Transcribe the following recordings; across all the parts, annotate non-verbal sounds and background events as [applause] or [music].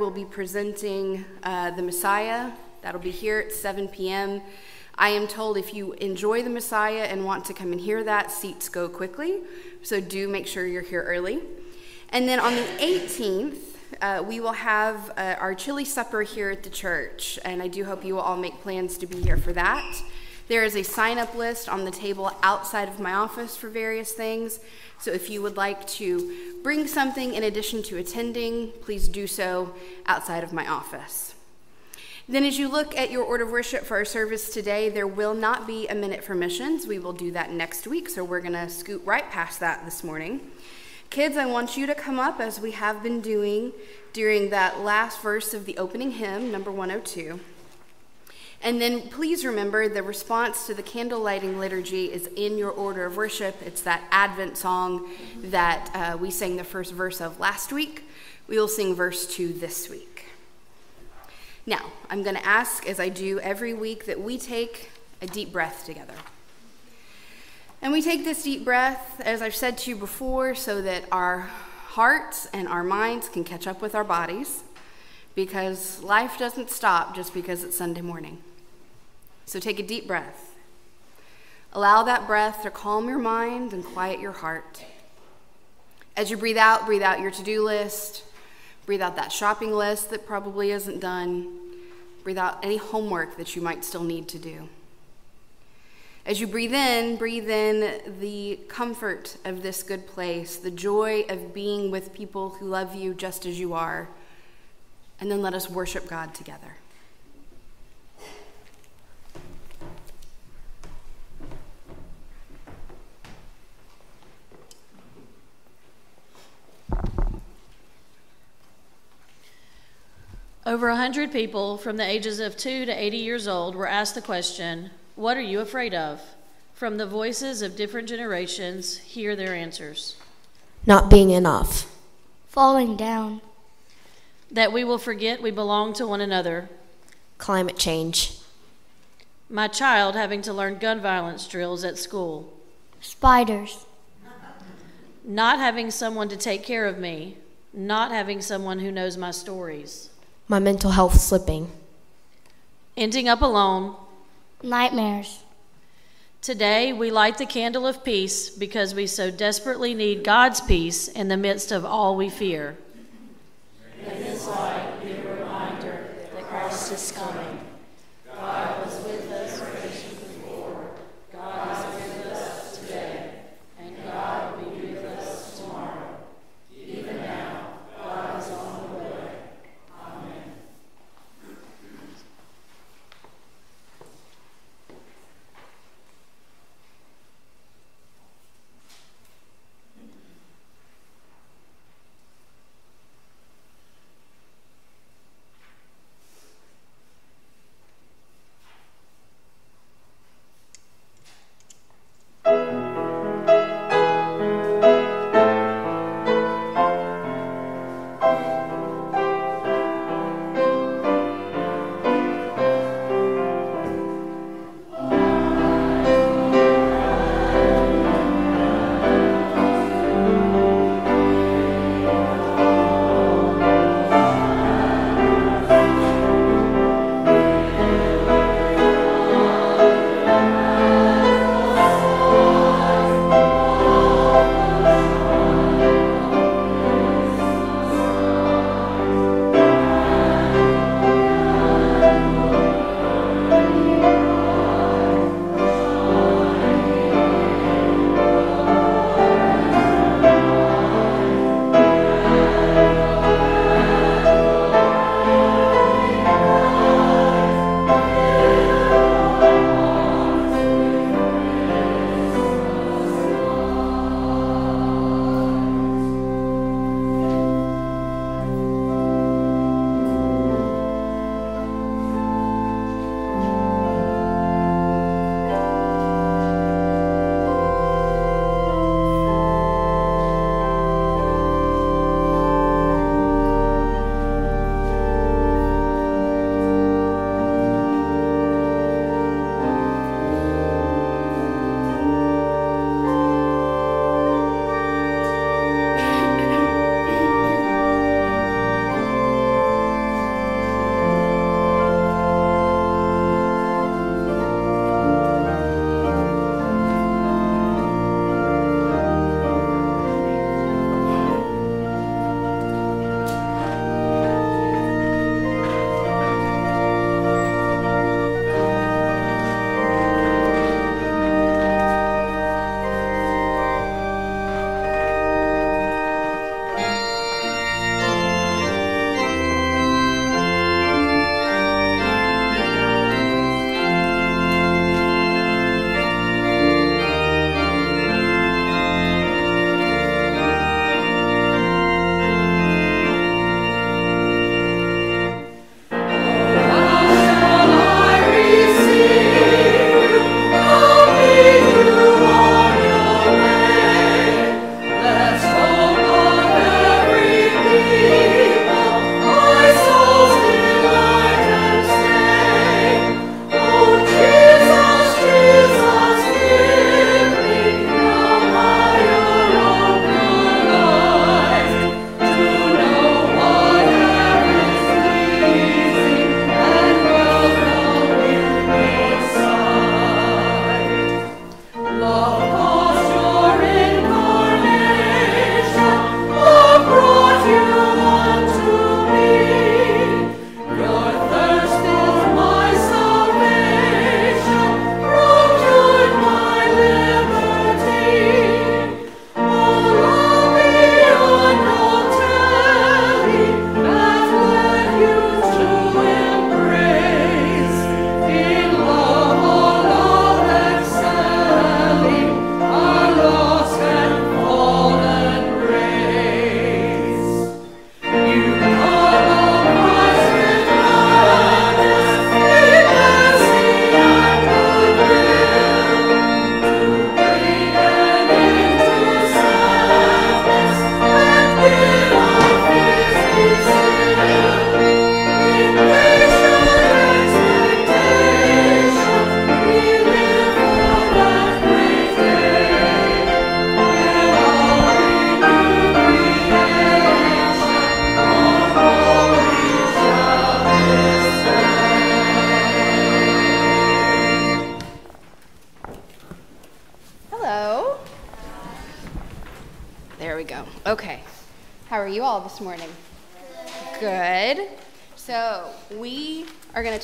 will be presenting uh, the Messiah. That'll be here at 7 p.m. I am told if you enjoy the Messiah and want to come and hear that, seats go quickly. So do make sure you're here early. And then on the 18th, uh, we will have uh, our chili supper here at the church, and I do hope you will all make plans to be here for that. There is a sign up list on the table outside of my office for various things. So if you would like to bring something in addition to attending, please do so outside of my office. Then, as you look at your order of worship for our service today, there will not be a minute for missions. We will do that next week, so we're going to scoot right past that this morning. Kids, I want you to come up as we have been doing during that last verse of the opening hymn, number 102. And then please remember the response to the candle lighting liturgy is in your order of worship. It's that Advent song that uh, we sang the first verse of last week. We will sing verse 2 this week. Now, I'm going to ask, as I do every week, that we take a deep breath together. And we take this deep breath, as I've said to you before, so that our hearts and our minds can catch up with our bodies, because life doesn't stop just because it's Sunday morning. So take a deep breath. Allow that breath to calm your mind and quiet your heart. As you breathe out, breathe out your to do list. Breathe out that shopping list that probably isn't done. Breathe out any homework that you might still need to do. As you breathe in, breathe in the comfort of this good place, the joy of being with people who love you just as you are. And then let us worship God together. Over 100 people from the ages of 2 to 80 years old were asked the question what are you afraid of? From the voices of different generations, hear their answers. Not being enough. Falling down. That we will forget we belong to one another. Climate change. My child having to learn gun violence drills at school. Spiders. Not having someone to take care of me. Not having someone who knows my stories. My mental health slipping. Ending up alone nightmares. Today, we light the candle of peace because we so desperately need God's peace in the midst of all we fear. May this light be a reminder that Christ is coming.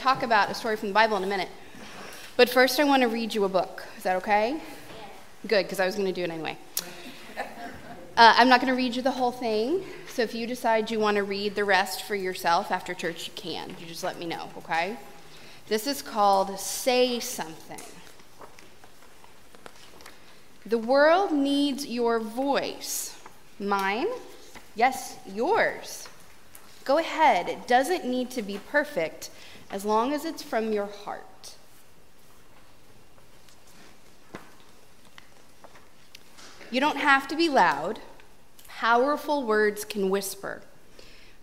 Talk about a story from the Bible in a minute. But first, I want to read you a book. Is that okay? Good, because I was going to do it anyway. Uh, I'm not going to read you the whole thing. So, if you decide you want to read the rest for yourself after church, you can. You just let me know, okay? This is called Say Something. The world needs your voice. Mine? Yes, yours. Go ahead. It doesn't need to be perfect as long as it's from your heart. You don't have to be loud. Powerful words can whisper.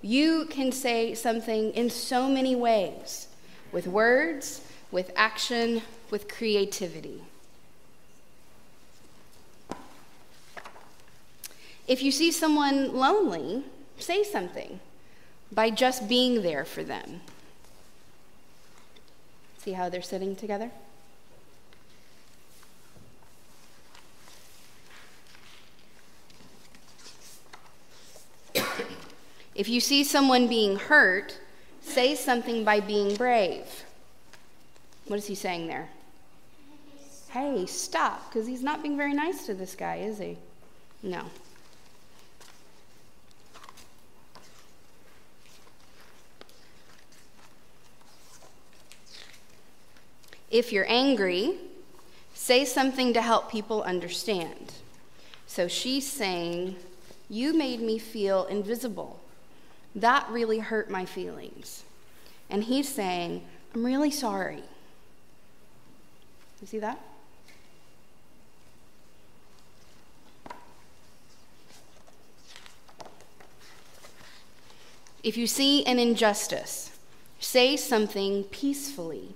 You can say something in so many ways with words, with action, with creativity. If you see someone lonely, say something by just being there for them. See how they're sitting together? if you see someone being hurt, say something by being brave. What is he saying there? Hey, stop, because he's not being very nice to this guy, is he? No. If you're angry, say something to help people understand. So she's saying, You made me feel invisible. That really hurt my feelings. And he's saying, I'm really sorry. You see that? If you see an injustice, say something peacefully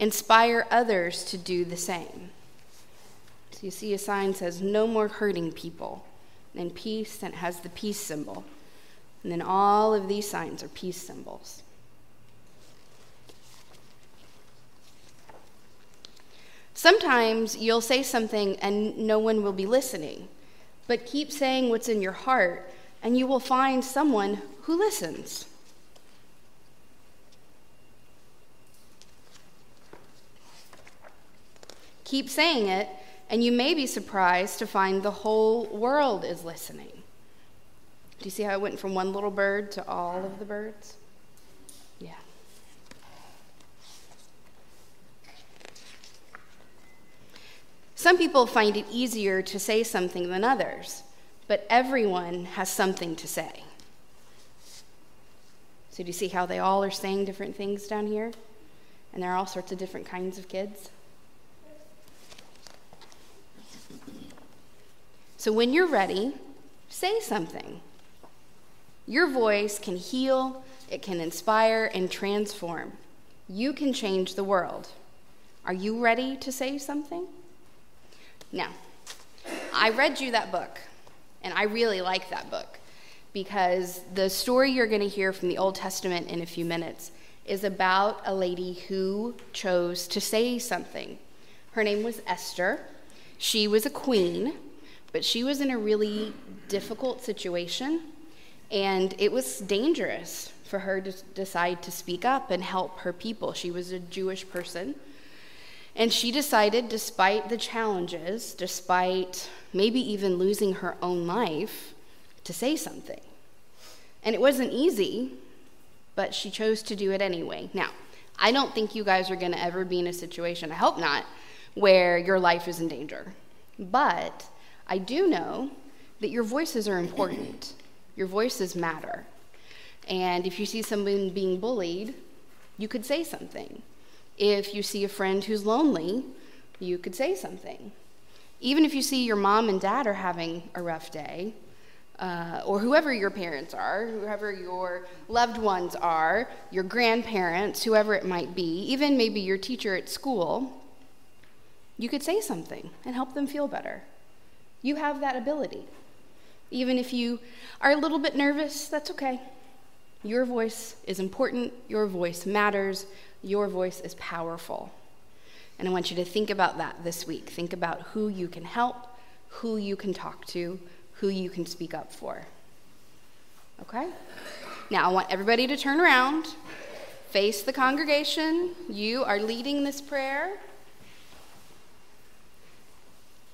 inspire others to do the same. So you see a sign says, No more hurting people, and peace, and it has the peace symbol. And then all of these signs are peace symbols. Sometimes you'll say something and no one will be listening, but keep saying what's in your heart, and you will find someone who listens. Keep saying it, and you may be surprised to find the whole world is listening. Do you see how I went from one little bird to all of the birds? Yeah. Some people find it easier to say something than others, but everyone has something to say. So, do you see how they all are saying different things down here? And there are all sorts of different kinds of kids? So when you're ready, say something. Your voice can heal, it can inspire and transform. You can change the world. Are you ready to say something? Now, I read you that book, and I really like that book because the story you're going to hear from the Old Testament in a few minutes is about a lady who chose to say something. Her name was Esther. She was a queen but she was in a really difficult situation, and it was dangerous for her to decide to speak up and help her people. She was a Jewish person. And she decided, despite the challenges, despite maybe even losing her own life, to say something. And it wasn't easy, but she chose to do it anyway. Now, I don't think you guys are going to ever be in a situation, I hope not, where your life is in danger. But I do know that your voices are important. Your voices matter. And if you see someone being bullied, you could say something. If you see a friend who's lonely, you could say something. Even if you see your mom and dad are having a rough day, uh, or whoever your parents are, whoever your loved ones are, your grandparents, whoever it might be, even maybe your teacher at school, you could say something and help them feel better. You have that ability. Even if you are a little bit nervous, that's okay. Your voice is important, your voice matters, your voice is powerful. And I want you to think about that this week. Think about who you can help, who you can talk to, who you can speak up for. Okay? Now, I want everybody to turn around, face the congregation. You are leading this prayer.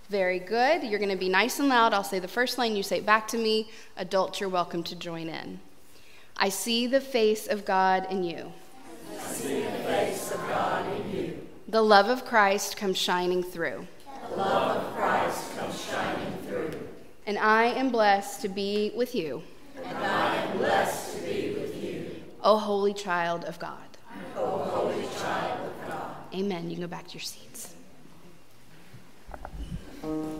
Very good. You're going to be nice and loud. I'll say the first line, you say it back to me. Adults, you're welcome to join in. I see the face of God in you. I see the face of God in you. The love of Christ comes shining through. The love of Christ comes shining through. And I am blessed to be with you. And I am blessed to be with you. O holy child of God. O holy child of God. Amen. You can go back to your seats you.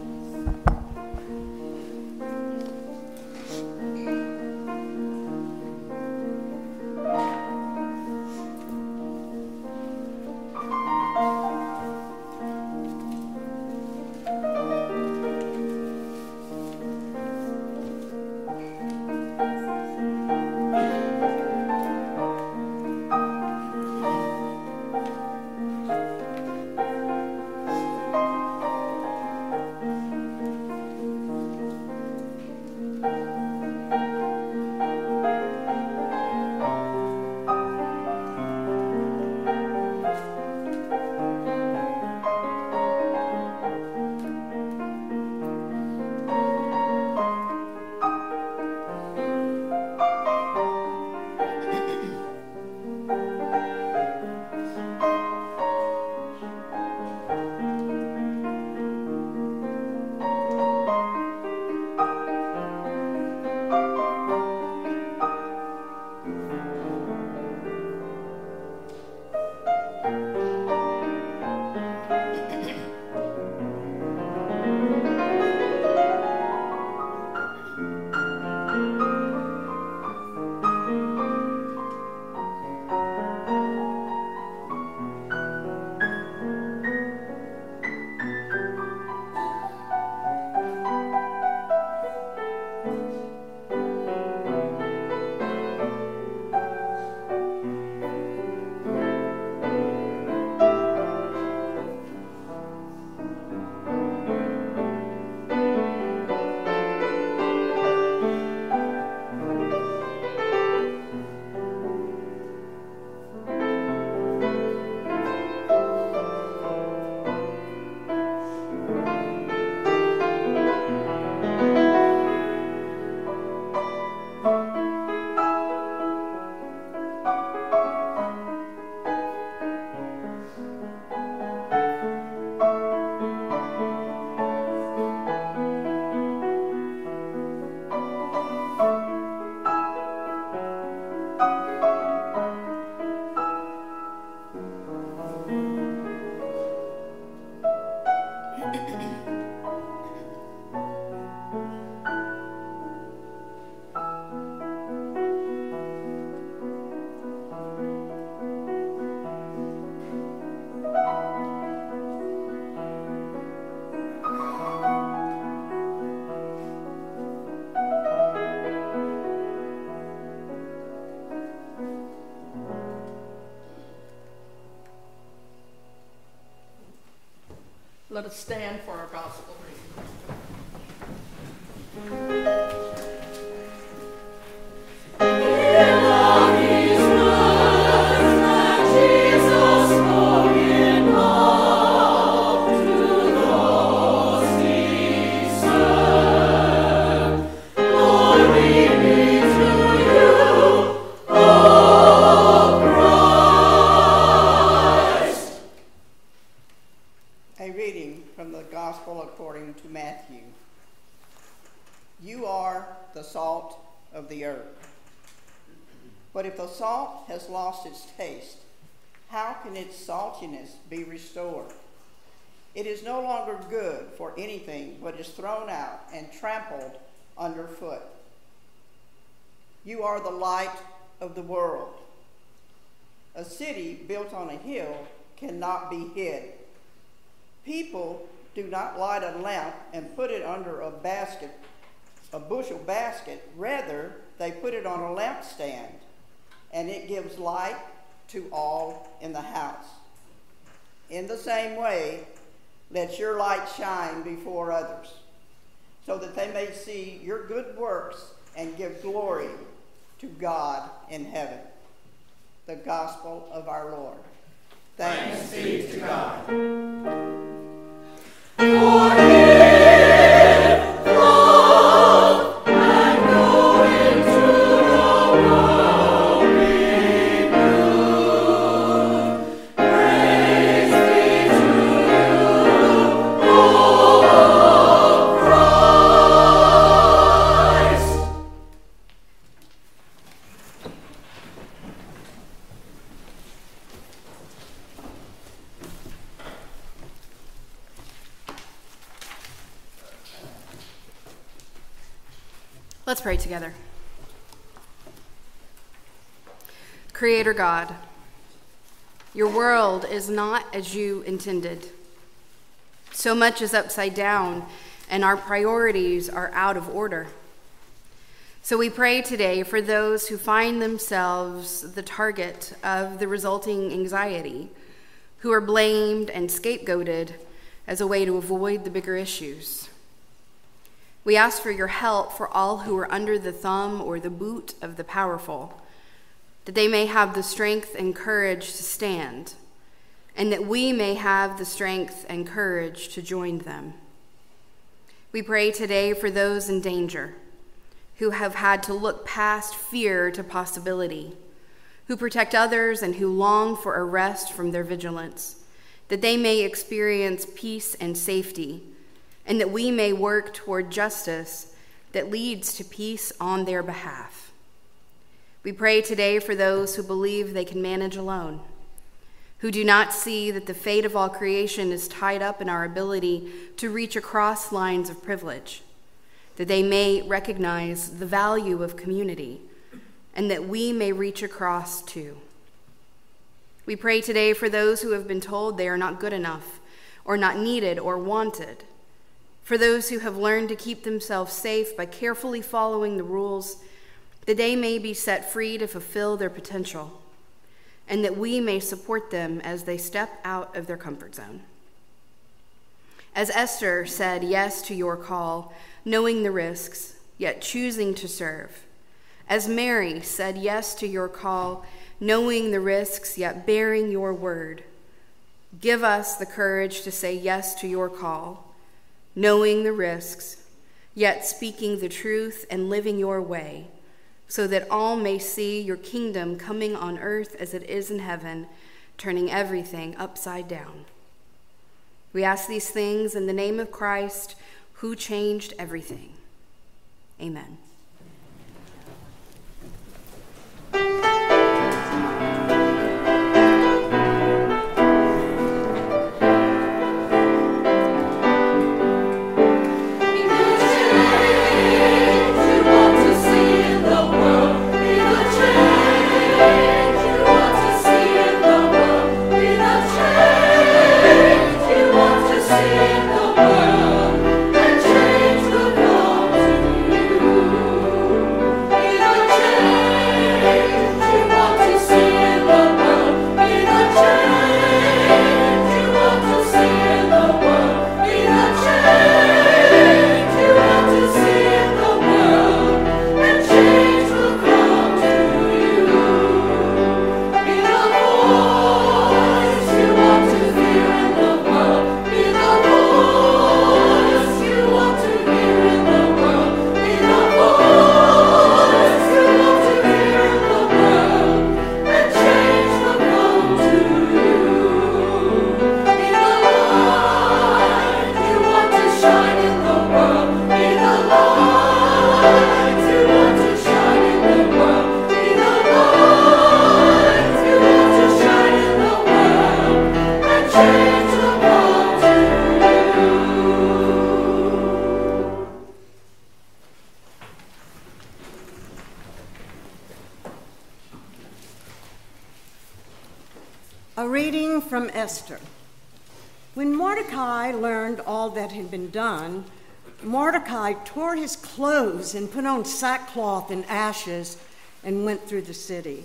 Let us stand for our gospel You are the salt of the earth. But if the salt has lost its taste, how can its saltiness be restored? It is no longer good for anything but is thrown out and trampled underfoot. You are the light of the world. A city built on a hill cannot be hid. People do not light a lamp and put it under a basket, a bushel basket. Rather, they put it on a lampstand, and it gives light to all in the house. In the same way, let your light shine before others, so that they may see your good works and give glory to God in heaven. The gospel of our Lord. Thanks, be to God. Let's pray together. Creator God, your world is not as you intended. So much is upside down, and our priorities are out of order. So we pray today for those who find themselves the target of the resulting anxiety, who are blamed and scapegoated as a way to avoid the bigger issues. We ask for your help for all who are under the thumb or the boot of the powerful, that they may have the strength and courage to stand, and that we may have the strength and courage to join them. We pray today for those in danger who have had to look past fear to possibility, who protect others and who long for a rest from their vigilance, that they may experience peace and safety and that we may work toward justice that leads to peace on their behalf. We pray today for those who believe they can manage alone, who do not see that the fate of all creation is tied up in our ability to reach across lines of privilege, that they may recognize the value of community, and that we may reach across too. We pray today for those who have been told they are not good enough, or not needed, or wanted for those who have learned to keep themselves safe by carefully following the rules, that they may be set free to fulfill their potential, and that we may support them as they step out of their comfort zone. As Esther said yes to your call, knowing the risks, yet choosing to serve. As Mary said yes to your call, knowing the risks, yet bearing your word. Give us the courage to say yes to your call knowing the risks, yet speaking the truth and living your way, so that all may see your kingdom coming on earth as it is in heaven, turning everything upside down. We ask these things in the name of Christ, who changed everything. Amen. Esther. When Mordecai learned all that had been done, Mordecai tore his clothes and put on sackcloth and ashes and went through the city.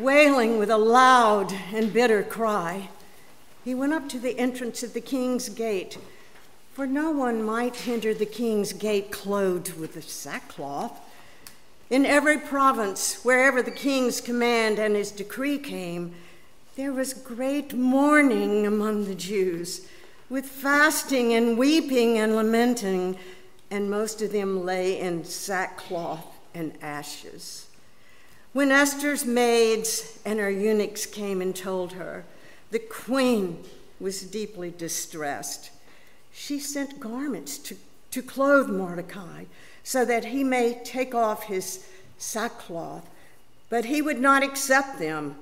Wailing with a loud and bitter cry, he went up to the entrance of the king's gate, For no one might enter the king's gate clothed with a sackcloth. In every province, wherever the king's command and his decree came, there was great mourning among the Jews, with fasting and weeping and lamenting, and most of them lay in sackcloth and ashes. When Esther's maids and her eunuchs came and told her, the queen was deeply distressed. She sent garments to, to clothe Mordecai so that he may take off his sackcloth, but he would not accept them.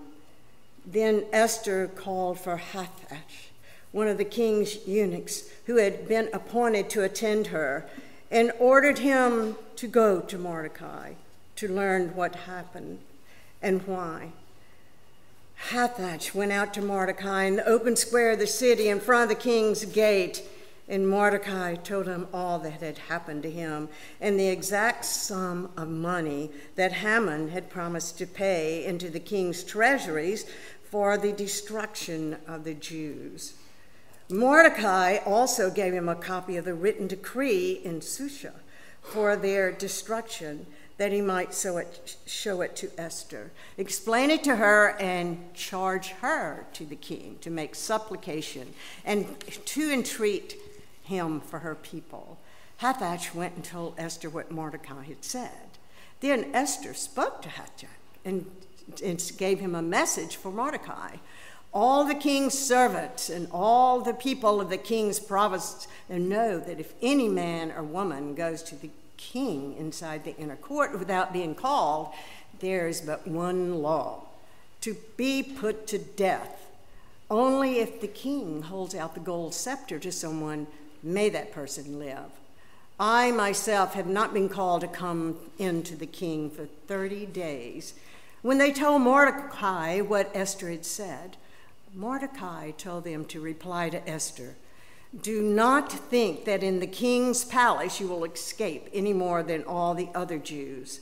Then Esther called for Hathach, one of the king's eunuchs who had been appointed to attend her, and ordered him to go to Mordecai to learn what happened and why. Hathach went out to Mordecai in the open square of the city in front of the king's gate, and Mordecai told him all that had happened to him and the exact sum of money that Haman had promised to pay into the king's treasuries for the destruction of the Jews. Mordecai also gave him a copy of the written decree in Susa for their destruction that he might show it, show it to Esther, explain it to her, and charge her to the king to make supplication and to entreat him for her people. Hathach went and told Esther what Mordecai had said. Then Esther spoke to Hathach and, and gave him a message for Mordecai. All the king's servants and all the people of the king's province know that if any man or woman goes to the king inside the inner court without being called, there is but one law to be put to death. Only if the king holds out the gold scepter to someone may that person live. I myself have not been called to come in to the king for 30 days. When they told Mordecai what Esther had said, Mordecai told them to reply to Esther do not think that in the king's palace you will escape any more than all the other Jews.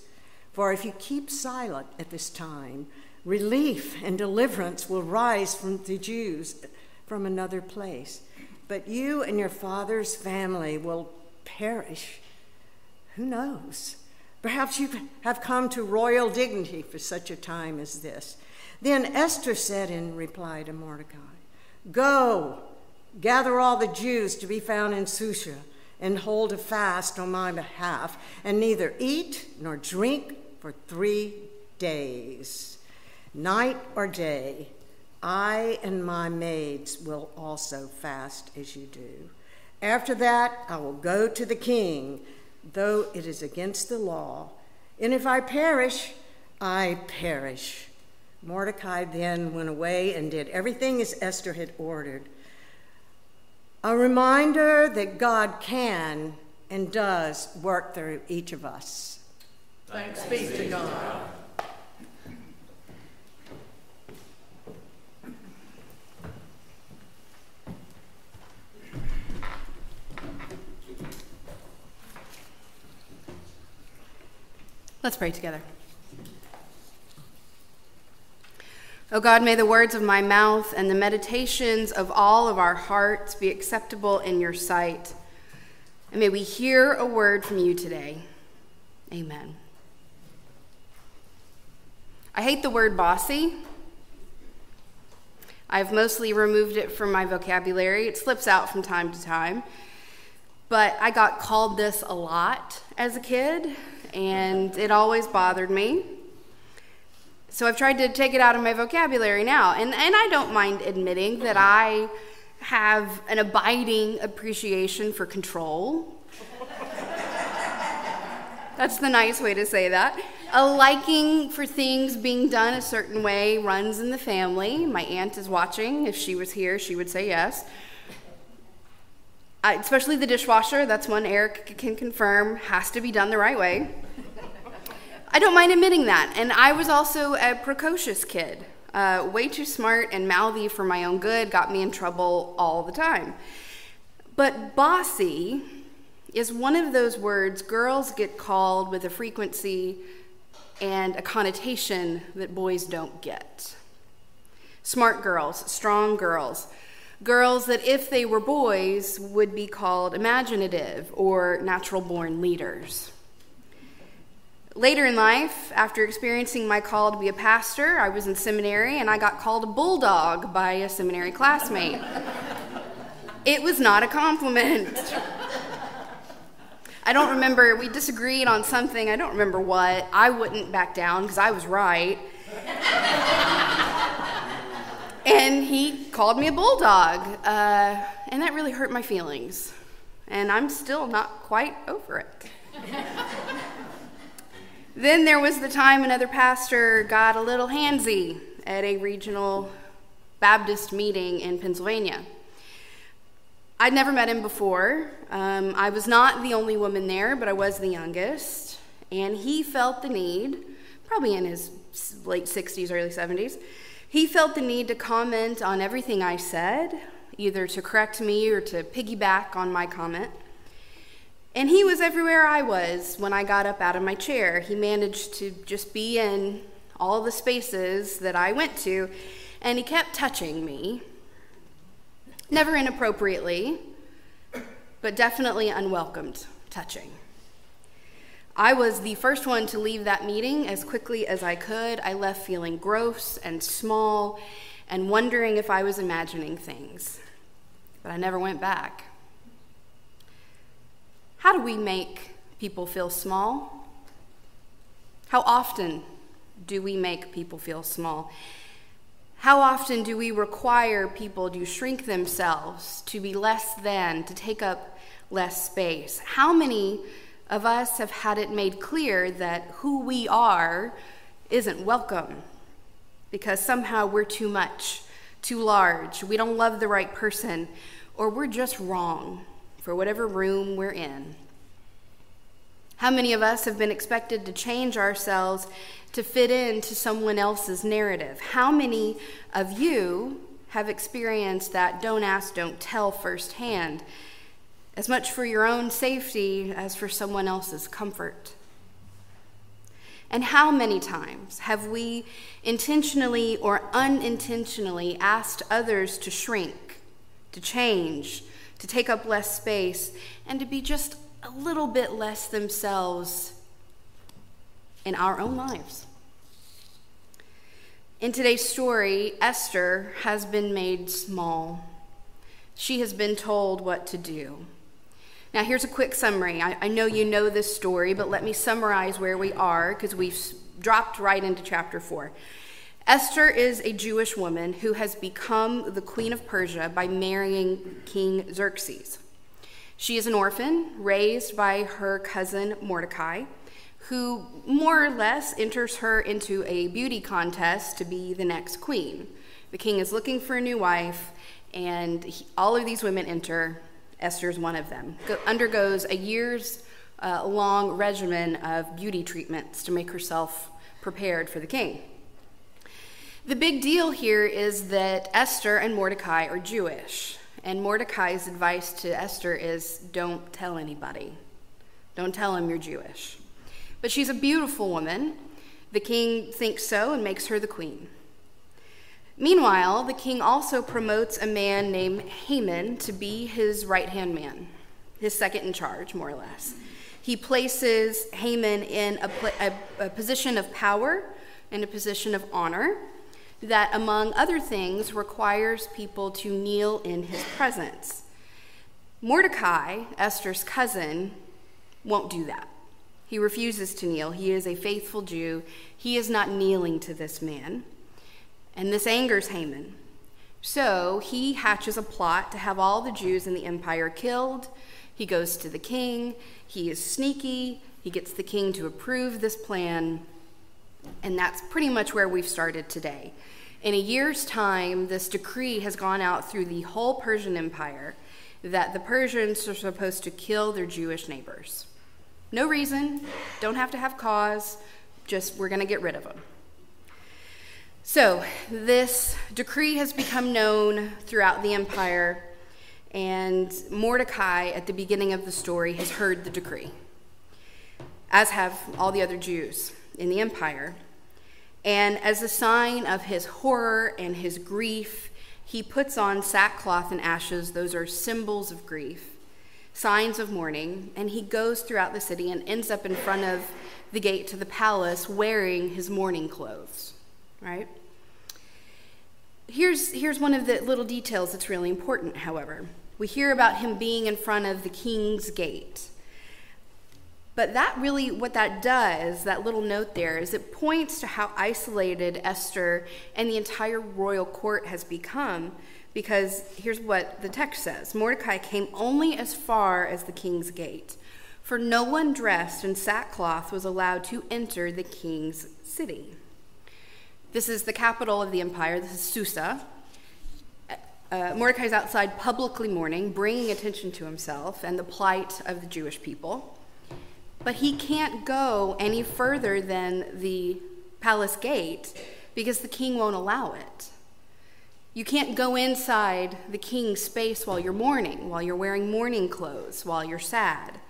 For if you keep silent at this time, relief and deliverance will rise from the Jews from another place. But you and your father's family will perish. Who knows? Perhaps you have come to royal dignity for such a time as this. Then Esther said in reply to Mordecai, Go Gather all the Jews to be found in Susa and hold a fast on my behalf, and neither eat nor drink for three days. Night or day, I and my maids will also fast as you do. After that, I will go to the king, though it is against the law. And if I perish, I perish. Mordecai then went away and did everything as Esther had ordered. A reminder that God can and does work through each of us. Thanks be to God. Let's pray together. O oh God, may the words of my mouth and the meditations of all of our hearts be acceptable in your sight. And may we hear a word from you today. Amen. I hate the word bossy. I've mostly removed it from my vocabulary. It slips out from time to time. But I got called this a lot as a kid, and it always bothered me. So I've tried to take it out of my vocabulary now. And, and I don't mind admitting that I have an abiding appreciation for control. That's the nice way to say that. A liking for things being done a certain way runs in the family. My aunt is watching. If she was here, she would say yes. Especially the dishwasher, that's one Eric can confirm, has to be done the right way. I don't mind admitting that. And I was also a precocious kid. Uh, way too smart and mouthy for my own good, got me in trouble all the time. But bossy is one of those words girls get called with a frequency and a connotation that boys don't get. Smart girls, strong girls, Girls that, if they were boys, would be called imaginative or natural born leaders. Later in life, after experiencing my call to be a pastor, I was in seminary and I got called a bulldog by a seminary classmate. [laughs] it was not a compliment. [laughs] I don't remember, we disagreed on something, I don't remember what. I wouldn't back down because I was right. And he called me a bulldog, uh, and that really hurt my feelings. And I'm still not quite over it. [laughs] then there was the time another pastor got a little handsy at a regional Baptist meeting in Pennsylvania. I'd never met him before. Um, I was not the only woman there, but I was the youngest. And he felt the need, probably in his late 60s, early 70s, he felt the need to comment on everything I said, either to correct me or to piggyback on my comment. And he was everywhere I was when I got up out of my chair. He managed to just be in all the spaces that I went to, and he kept touching me. Never inappropriately, but definitely unwelcomed touching. I was the first one to leave that meeting as quickly as I could. I left feeling gross and small and wondering if I was imagining things. But I never went back. How do we make people feel small? How often do we make people feel small? How often do we require people to shrink themselves, to be less than, to take up less space? How many of us have had it made clear that who we are isn't welcome because somehow we're too much, too large, we don't love the right person, or we're just wrong for whatever room we're in. How many of us have been expected to change ourselves to fit into someone else's narrative? How many of you have experienced that don't ask, don't tell firsthand? As much for your own safety as for someone else's comfort. And how many times have we intentionally or unintentionally asked others to shrink, to change, to take up less space, and to be just a little bit less themselves in our own lives? In today's story, Esther has been made small. She has been told what to do. Now, here's a quick summary. I, I know you know this story, but let me summarize where we are because we've dropped right into chapter 4. Esther is a Jewish woman who has become the queen of Persia by marrying King Xerxes. She is an orphan raised by her cousin Mordecai, who more or less enters her into a beauty contest to be the next queen. The king is looking for a new wife, and he, all of these women enter, Esther is one of them, Go, undergoes a year's uh, long regimen of beauty treatments to make herself prepared for the king. The big deal here is that Esther and Mordecai are Jewish, and Mordecai's advice to Esther is don't tell anybody. Don't tell him you're Jewish. But she's a beautiful woman. The king thinks so and makes her the queen. Meanwhile, the king also promotes a man named Haman to be his right hand man, his second in charge, more or less. He places Haman in a, a, a, position of power and a position of honor that, among other things, requires people to kneel in his presence. Mordecai, Esther's cousin, won't do that. He refuses to kneel. He is a faithful Jew. He is not kneeling to this man and this angers Haman. So he hatches a plot to have all the Jews in the empire killed. He goes to the king. He is sneaky. He gets the king to approve this plan. And that's pretty much where we've started today. In a year's time, this decree has gone out through the whole Persian Empire that the Persians are supposed to kill their Jewish neighbors. No reason, don't have to have cause, just we're going to get rid of them. So, this decree has become known throughout the empire, and Mordecai, at the beginning of the story, has heard the decree, as have all the other Jews in the empire. And as a sign of his horror and his grief, he puts on sackcloth and ashes. Those are symbols of grief, signs of mourning, and he goes throughout the city and ends up in front of the gate to the palace wearing his mourning clothes, right? Here's, here's one of the little details that's really important, however. We hear about him being in front of the king's gate. But that really, what that does, that little note there, is it points to how isolated Esther and the entire royal court has become. Because here's what the text says Mordecai came only as far as the king's gate, for no one dressed in sackcloth was allowed to enter the king's city. This is the capital of the empire. This is Susa. Uh, Mordecai's outside publicly mourning, bringing attention to himself and the plight of the Jewish people. But he can't go any further than the palace gate because the king won't allow it. You can't go inside the king's space while you're mourning, while you're wearing mourning clothes, while you're sad.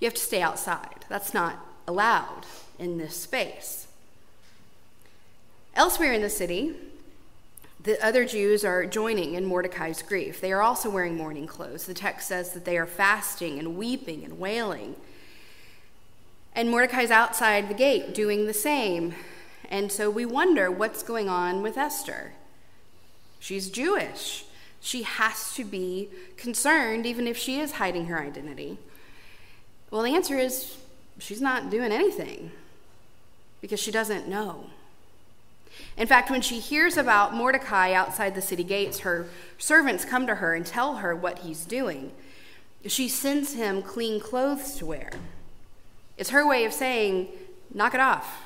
You have to stay outside. That's not allowed in this space. Elsewhere in the city, the other Jews are joining in Mordecai's grief. They are also wearing mourning clothes. The text says that they are fasting and weeping and wailing. And Mordecai's outside the gate doing the same. And so we wonder what's going on with Esther. She's Jewish. She has to be concerned, even if she is hiding her identity. Well, the answer is she's not doing anything because she doesn't know. In fact, when she hears about Mordecai outside the city gates, her servants come to her and tell her what he's doing. She sends him clean clothes to wear. It's her way of saying, knock it off.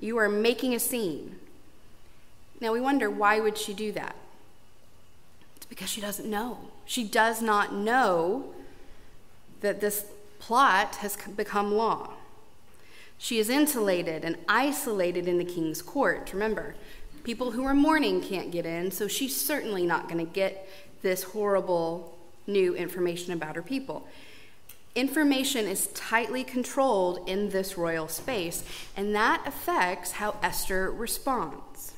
You are making a scene. Now we wonder why would she do that? It's because she doesn't know. She does not know that this plot has become law. She is insulated and isolated in the king's court. Remember, people who are mourning can't get in, so she's certainly not going to get this horrible new information about her people. Information is tightly controlled in this royal space, and that affects how Esther responds.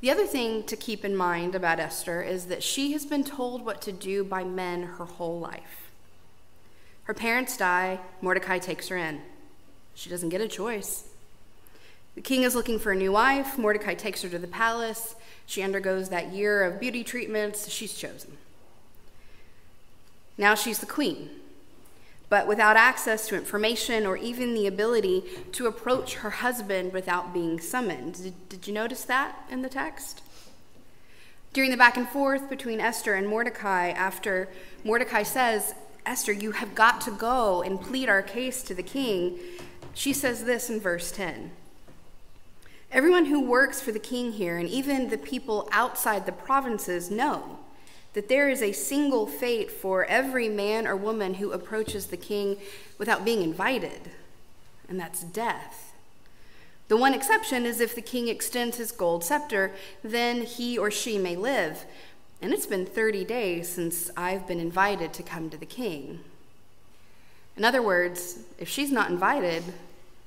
The other thing to keep in mind about Esther is that she has been told what to do by men her whole life. Her parents die, Mordecai takes her in. She doesn't get a choice. The king is looking for a new wife. Mordecai takes her to the palace. She undergoes that year of beauty treatments. She's chosen. Now she's the queen, but without access to information or even the ability to approach her husband without being summoned. Did, did, you notice that in the text? During the back and forth between Esther and Mordecai, after Mordecai says, Esther, you have got to go and plead our case to the king, she says this in verse 10 Everyone who works for the king here, and even the people outside the provinces, know that there is a single fate for every man or woman who approaches the king without being invited, and that's death. The one exception is if the king extends his gold scepter, then he or she may live. And it's been 30 days since I've been invited to come to the king. In other words, if she's not invited,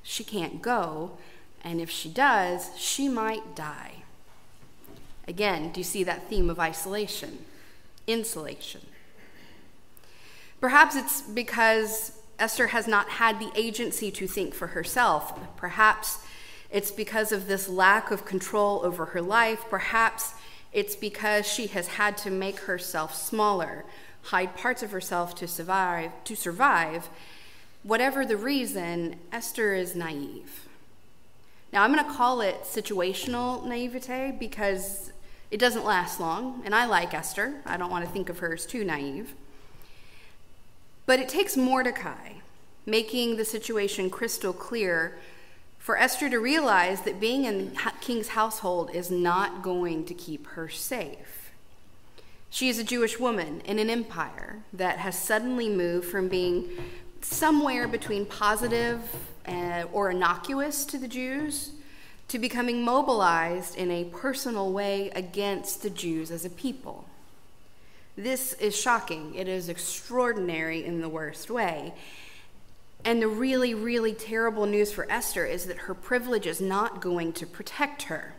she can't go, and if she does, she might die. Again, do you see that theme of isolation? insulation. Perhaps it's because Esther has not had the agency to think for herself. Perhaps it's because of this lack of control over her life. Perhaps it's because she has had to make herself smaller, hide parts of herself to survive, to survive. Whatever the reason, Esther is naive. Now, I'm going to call it situational naivete because it doesn't last long, and I like Esther. I don't want to think of her as too naive. But it takes Mordecai making the situation crystal clear for Esther to realize that being in the king's household is not going to keep her safe. She is a Jewish woman in an empire that has suddenly moved from being somewhere between positive uh, or innocuous to the Jews to becoming mobilized in a personal way against the Jews as a people. This is shocking. It is extraordinary in the worst way. And the really, really terrible news for Esther is that her privilege is not going to protect her.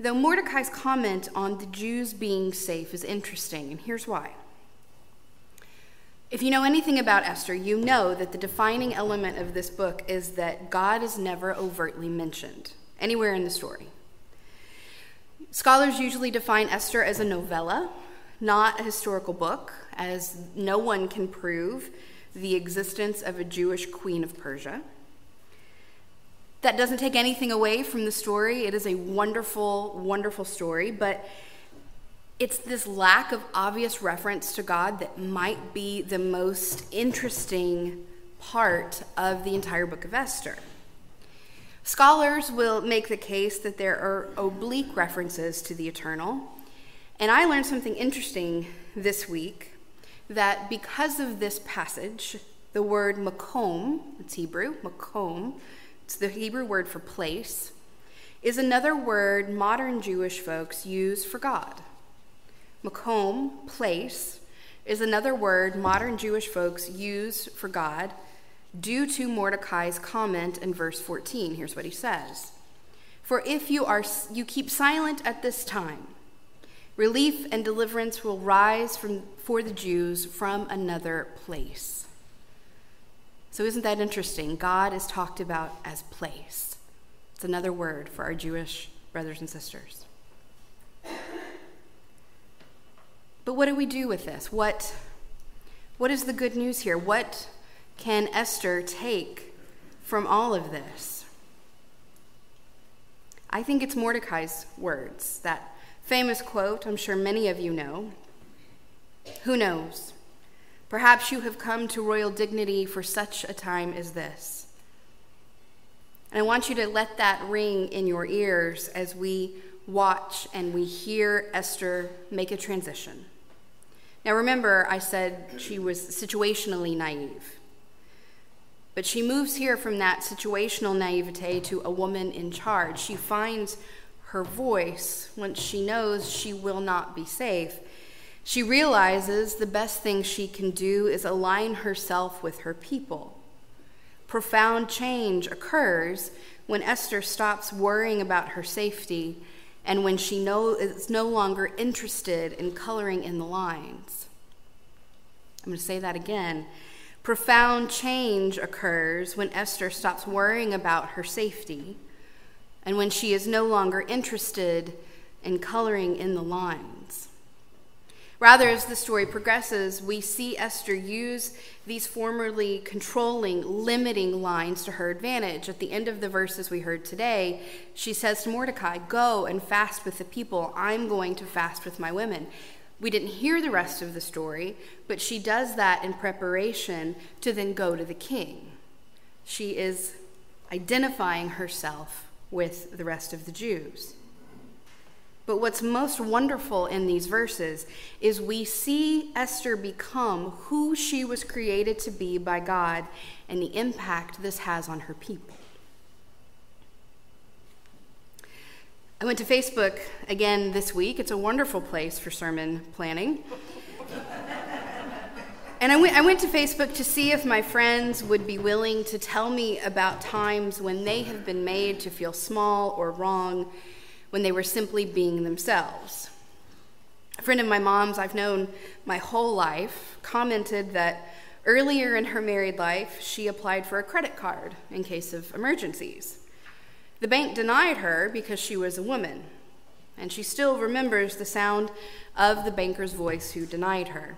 Though Mordecai's comment on the Jews being safe is interesting, and here's why. If you know anything about Esther, you know that the defining element of this book is that God is never overtly mentioned anywhere in the story. Scholars usually define Esther as a novella, not a historical book, as no one can prove the existence of a Jewish queen of Persia. That doesn't take anything away from the story. It is a wonderful, wonderful story, but it's this lack of obvious reference to God that might be the most interesting part of the entire book of Esther. Scholars will make the case that there are oblique references to the eternal. And I learned something interesting this week that because of this passage, the word makom, it's Hebrew, makom, it's the Hebrew word for place, is another word modern Jewish folks use for God. Makom, place, is another word modern Jewish folks use for God due to Mordecai's comment in verse 14. Here's what he says For if you, are, you keep silent at this time, relief and deliverance will rise from, for the Jews from another place. So, isn't that interesting? God is talked about as place. It's another word for our Jewish brothers and sisters. But what do we do with this? What, what is the good news here? What can Esther take from all of this? I think it's Mordecai's words, that famous quote I'm sure many of you know. Who knows? Perhaps you have come to royal dignity for such a time as this. And I want you to let that ring in your ears as we watch and we hear Esther make a transition. Now, remember, I said she was situationally naive. But she moves here from that situational naivete to a woman in charge. She finds her voice once she knows she will not be safe. She realizes the best thing she can do is align herself with her people. Profound change occurs when Esther stops worrying about her safety and when she no, is no longer interested in coloring in the lines. I'm going to say that again. Profound change occurs when Esther stops worrying about her safety and when she is no longer interested in coloring in the lines. Rather, as the story progresses, we see Esther use these formerly controlling, limiting lines to her advantage. At the end of the verses we heard today, she says to Mordecai, Go and fast with the people. I'm going to fast with my women. We didn't hear the rest of the story, but she does that in preparation to then go to the king. She is identifying herself with the rest of the Jews. But what's most wonderful in these verses is we see Esther become who she was created to be by God and the impact this has on her people. I went to Facebook again this week. It's a wonderful place for sermon planning. [laughs] and I went, I went to Facebook to see if my friends would be willing to tell me about times when they have been made to feel small or wrong when they were simply being themselves. A friend of my mom's I've known my whole life commented that earlier in her married life, she applied for a credit card in case of emergencies. The bank denied her because she was a woman, and she still remembers the sound of the banker's voice who denied her.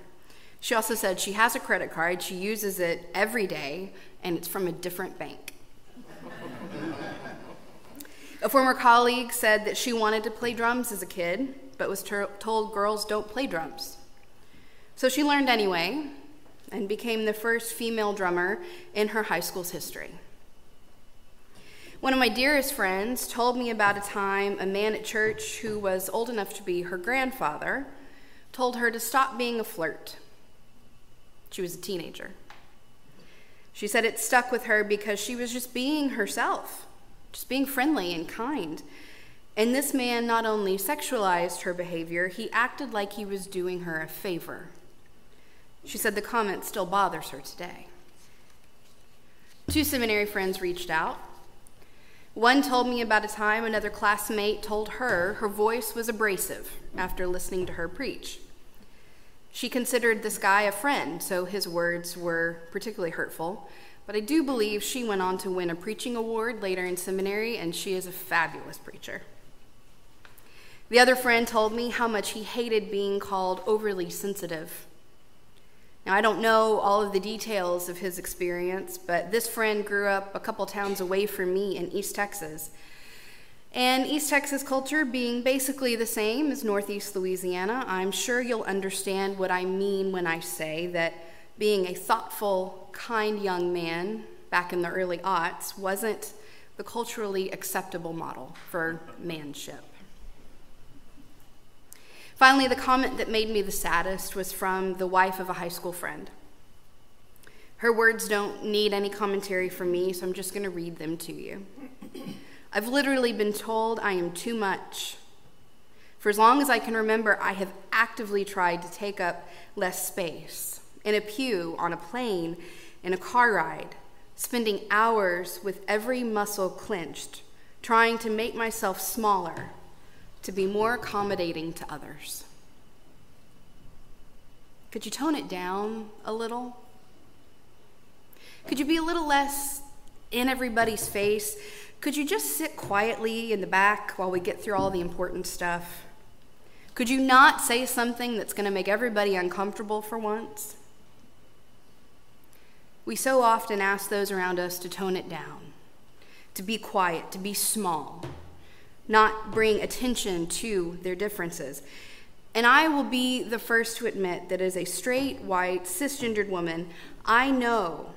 She also said she has a credit card, she uses it every day, and it's from a different bank. A former colleague said that she wanted to play drums as a kid, but was ter- told girls don't play drums. So she learned anyway and became the first female drummer in her high school's history. One of my dearest friends told me about a time a man at church who was old enough to be her grandfather told her to stop being a flirt. She was a teenager. She said it stuck with her because she was just being herself just being friendly and kind. And this man not only sexualized her behavior, he acted like he was doing her a favor. She said the comment still bothers her today. Two seminary friends reached out. One told me about a time another classmate told her her voice was abrasive after listening to her preach. She considered this guy a friend, so his words were particularly hurtful. But I do believe she went on to win a preaching award later in seminary, and she is a fabulous preacher. The other friend told me how much he hated being called overly sensitive. Now, I don't know all of the details of his experience, but this friend grew up a couple towns away from me in East Texas. And East Texas culture being basically the same as Northeast Louisiana, I'm sure you'll understand what I mean when I say that being a thoughtful, kind young man back in the early aughts wasn't the culturally acceptable model for manship. Finally, the comment that made me the saddest was from the wife of a high school friend. Her words don't need any commentary from me, so I'm just going to read them to you. I've literally been told I am too much. For as long as I can remember, I have actively tried to take up less space in a pew, on a plane, in a car ride, spending hours with every muscle clenched, trying to make myself smaller to be more accommodating to others. Could you tone it down a little? Could you be a little less in everybody's face? Could you just sit quietly in the back while we get through all the important stuff? Could you not say something that's going to make everybody uncomfortable for once? We so often ask those around us to tone it down, to be quiet, to be small not bring attention to their differences. And I will be the first to admit that as a straight, white, cisgendered woman, I know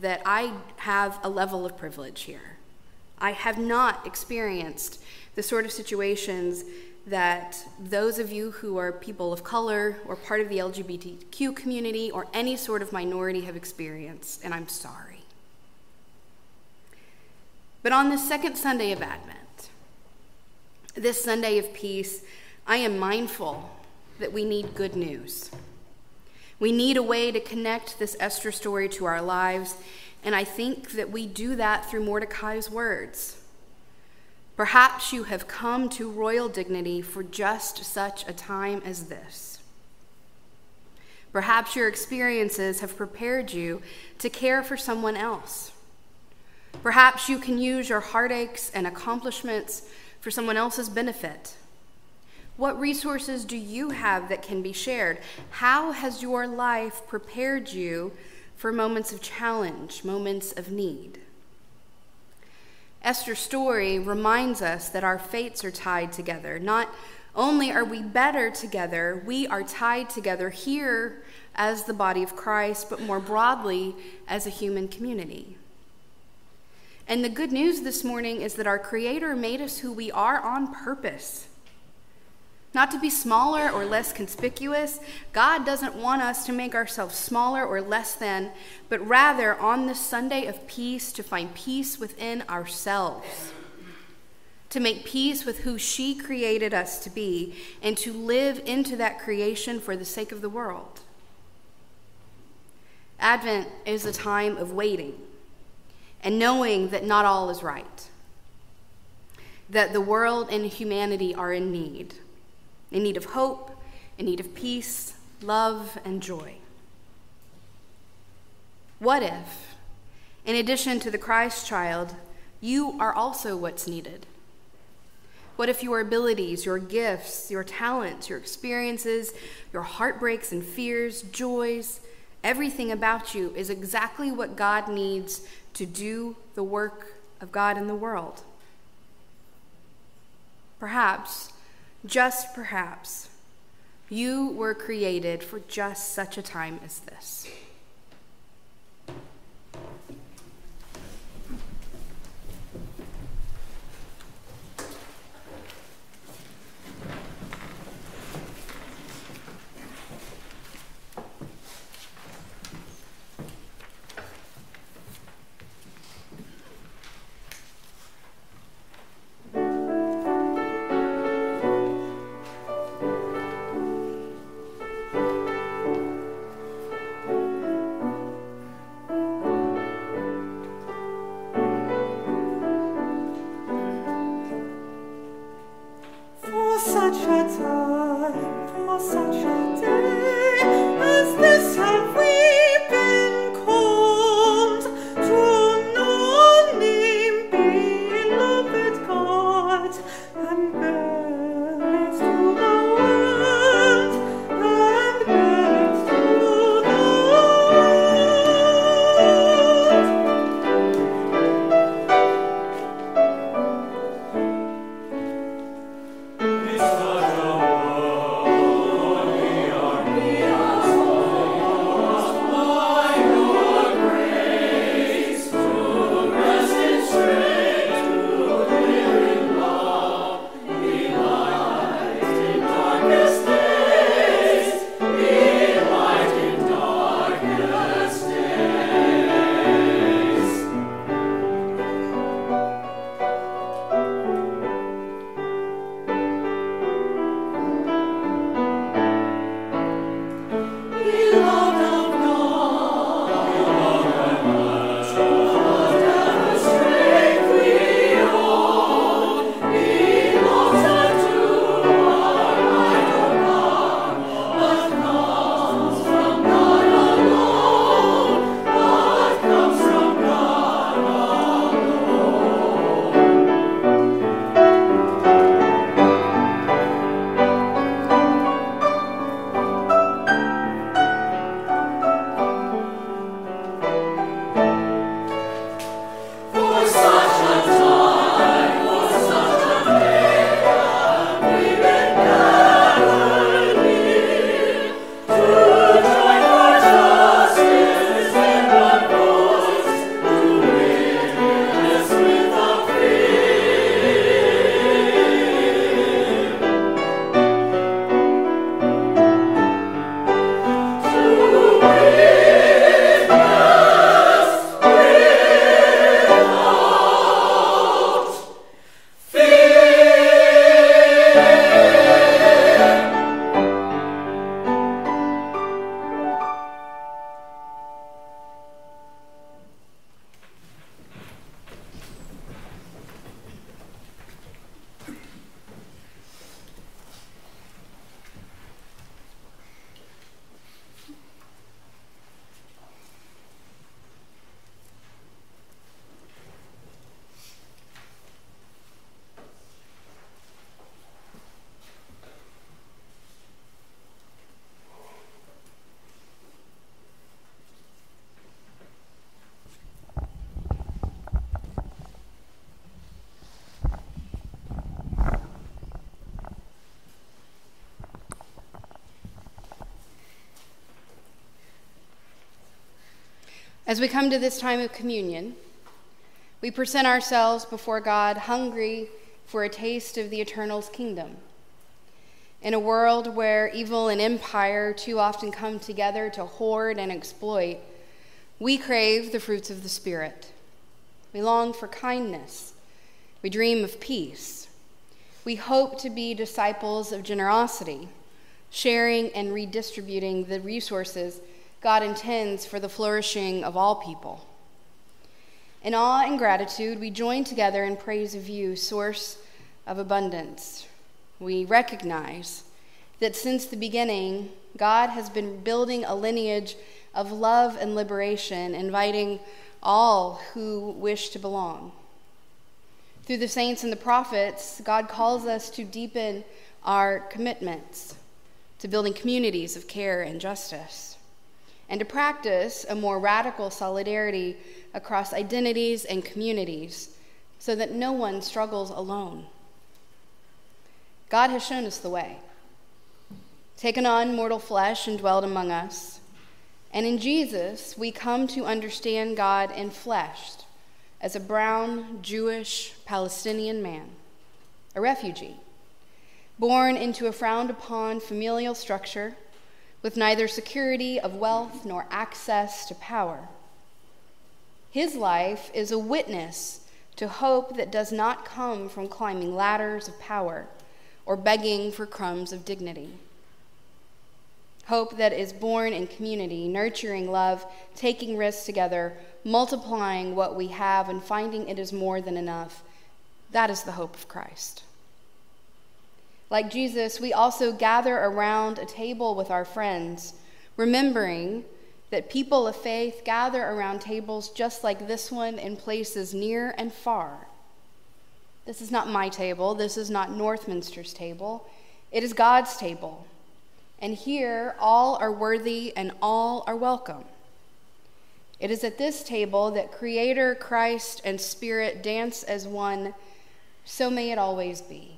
that I have a level of privilege here. I have not experienced the sort of situations that those of you who are people of color or part of the LGBTQ community or any sort of minority have experienced, and I'm sorry. But on the second Sunday of Advent, this Sunday of peace, I am mindful that we need good news. We need a way to connect this Esther story to our lives, and I think that we do that through Mordecai's words. Perhaps you have come to royal dignity for just such a time as this. Perhaps your experiences have prepared you to care for someone else. Perhaps you can use your heartaches and accomplishments for someone else's benefit? What resources do you have that can be shared? How has your life prepared you for moments of challenge, moments of need? Esther's story reminds us that our fates are tied together. Not only are we better together, we are tied together here as the body of Christ, but more broadly as a human community. And the good news this morning is that our Creator made us who we are on purpose. Not to be smaller or less conspicuous. God doesn't want us to make ourselves smaller or less than, but rather on this Sunday of peace to find peace within ourselves. To make peace with who she created us to be and to live into that creation for the sake of the world. Advent is a time of waiting and knowing that not all is right, that the world and humanity are in need, in need of hope, in need of peace, love, and joy. What if, in addition to the Christ child, you are also what's needed? What if your abilities, your gifts, your talents, your experiences, your heartbreaks and fears, joys, everything about you is exactly what God needs to do the work of God in the world. Perhaps, just perhaps, you were created for just such a time as this. As we come to this time of communion, we present ourselves before God hungry for a taste of the eternal's kingdom. In a world where evil and empire too often come together to hoard and exploit, we crave the fruits of the Spirit. We long for kindness. We dream of peace. We hope to be disciples of generosity, sharing and redistributing the resources God intends for the flourishing of all people. In awe and gratitude, we join together in praise of you, source of abundance. We recognize that since the beginning, God has been building a lineage of love and liberation, inviting all who wish to belong. Through the saints and the prophets, God calls us to deepen our commitments to building communities of care and justice, and to practice a more radical solidarity across identities and communities so that no one struggles alone. God has shown us the way, taken on mortal flesh and dwelled among us. And in Jesus, we come to understand God in enfleshed as a brown, Jewish, Palestinian man, a refugee, born into a frowned upon familial structure with neither security of wealth nor access to power. His life is a witness to hope that does not come from climbing ladders of power or begging for crumbs of dignity. Hope that is born in community, nurturing love, taking risks together, multiplying what we have, and finding it is more than enough. That is the hope of Christ. Like Jesus, we also gather around a table with our friends, remembering that people of faith gather around tables just like this one in places near and far. This is not my table, this is not Northminster's table, it is God's table. And here, all are worthy and all are welcome. It is at this table that Creator, Christ, and Spirit dance as one. So may it always be.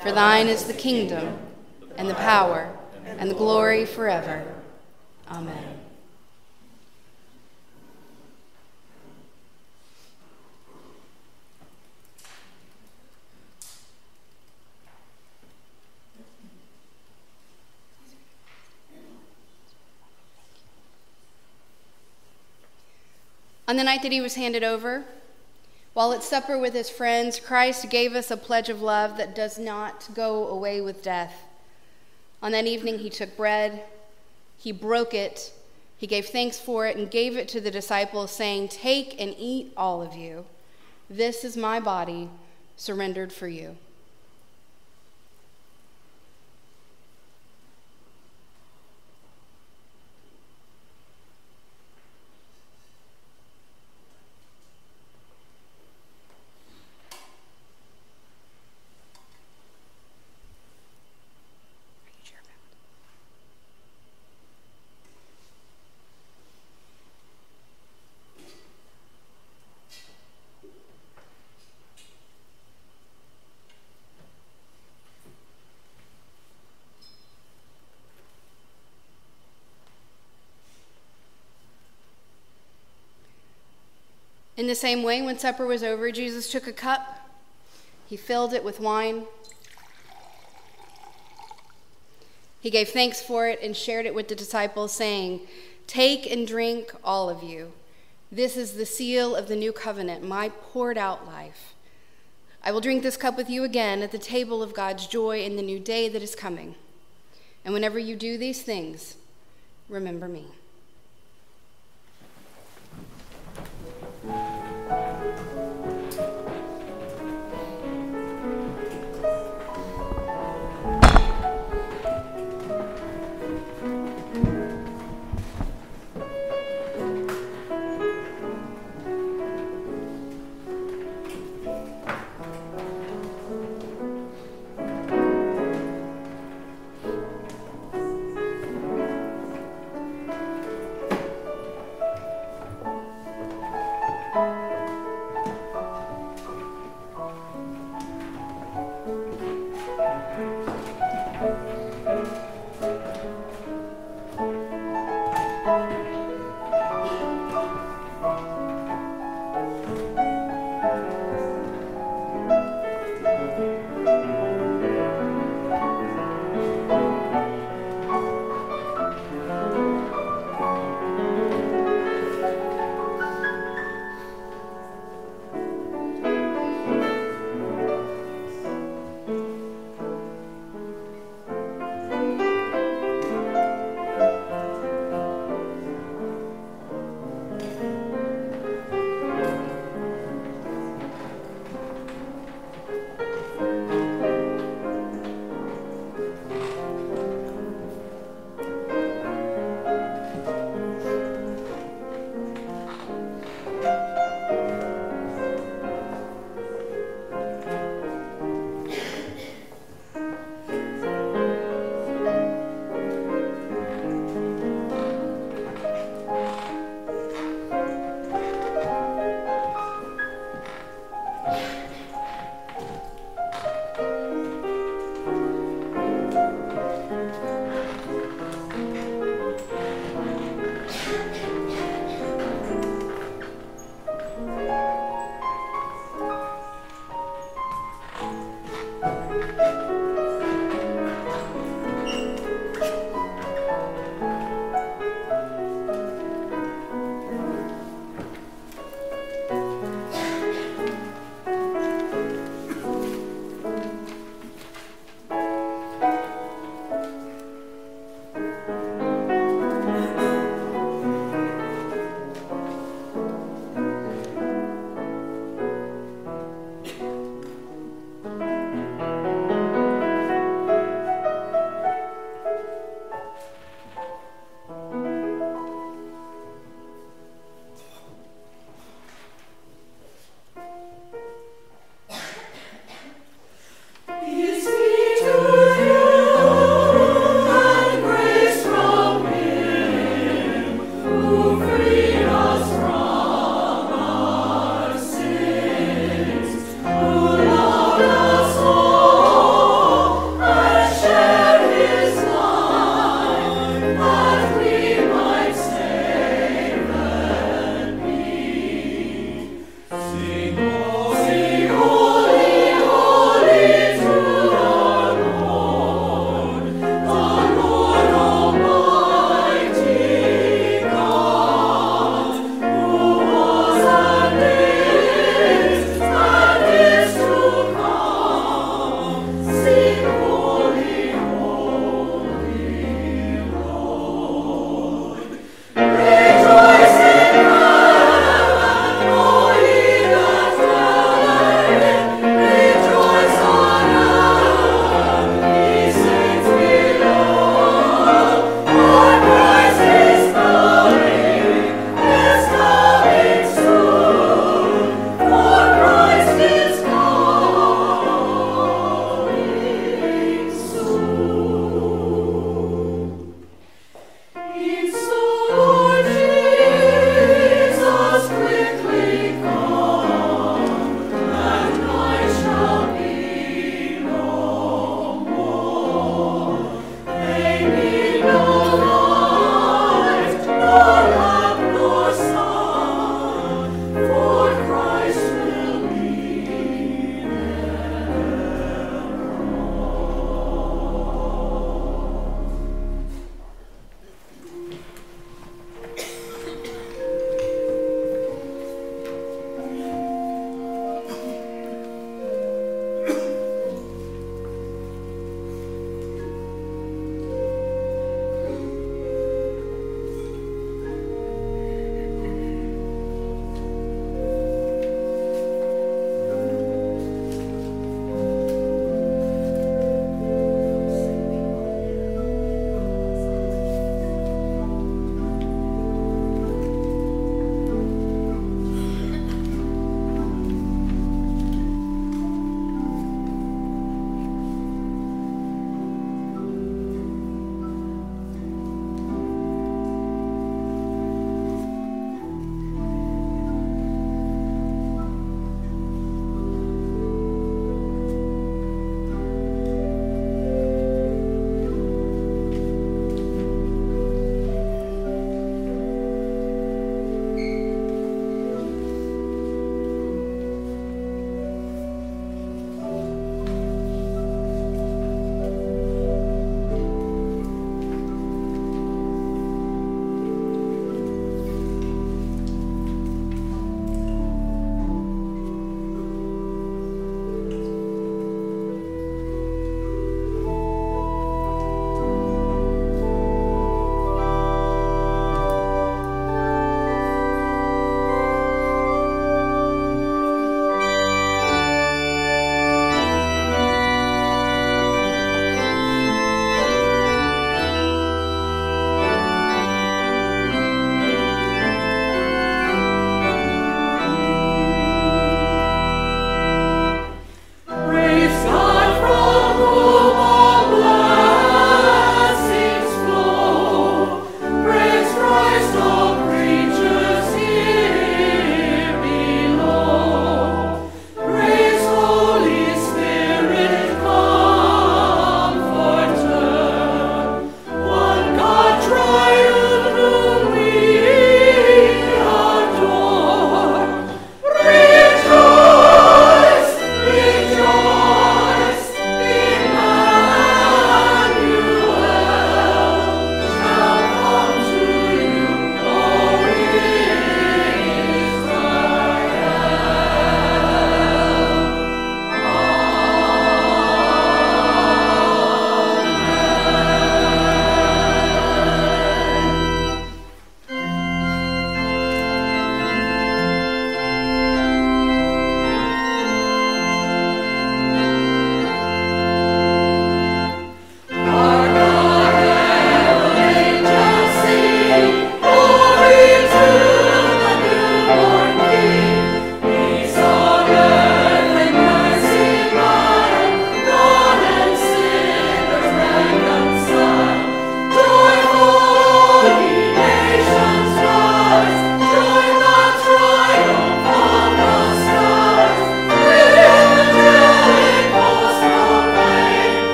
For thine is the kingdom, and the power, and the glory forever. Amen. On the night that he was handed over, while at supper with his friends, Christ gave us a pledge of love that does not go away with death. On that evening, he took bread, he broke it, he gave thanks for it, and gave it to the disciples, saying, Take and eat, all of you. This is my body surrendered for you. The same way, when supper was over, Jesus took a cup, he filled it with wine. He gave thanks for it and shared it with the disciples, saying, Take and drink, all of you. This is the seal of the new covenant, my poured out life. I will drink this cup with you again at the table of God's joy in the new day that is coming. And whenever you do these things, remember me.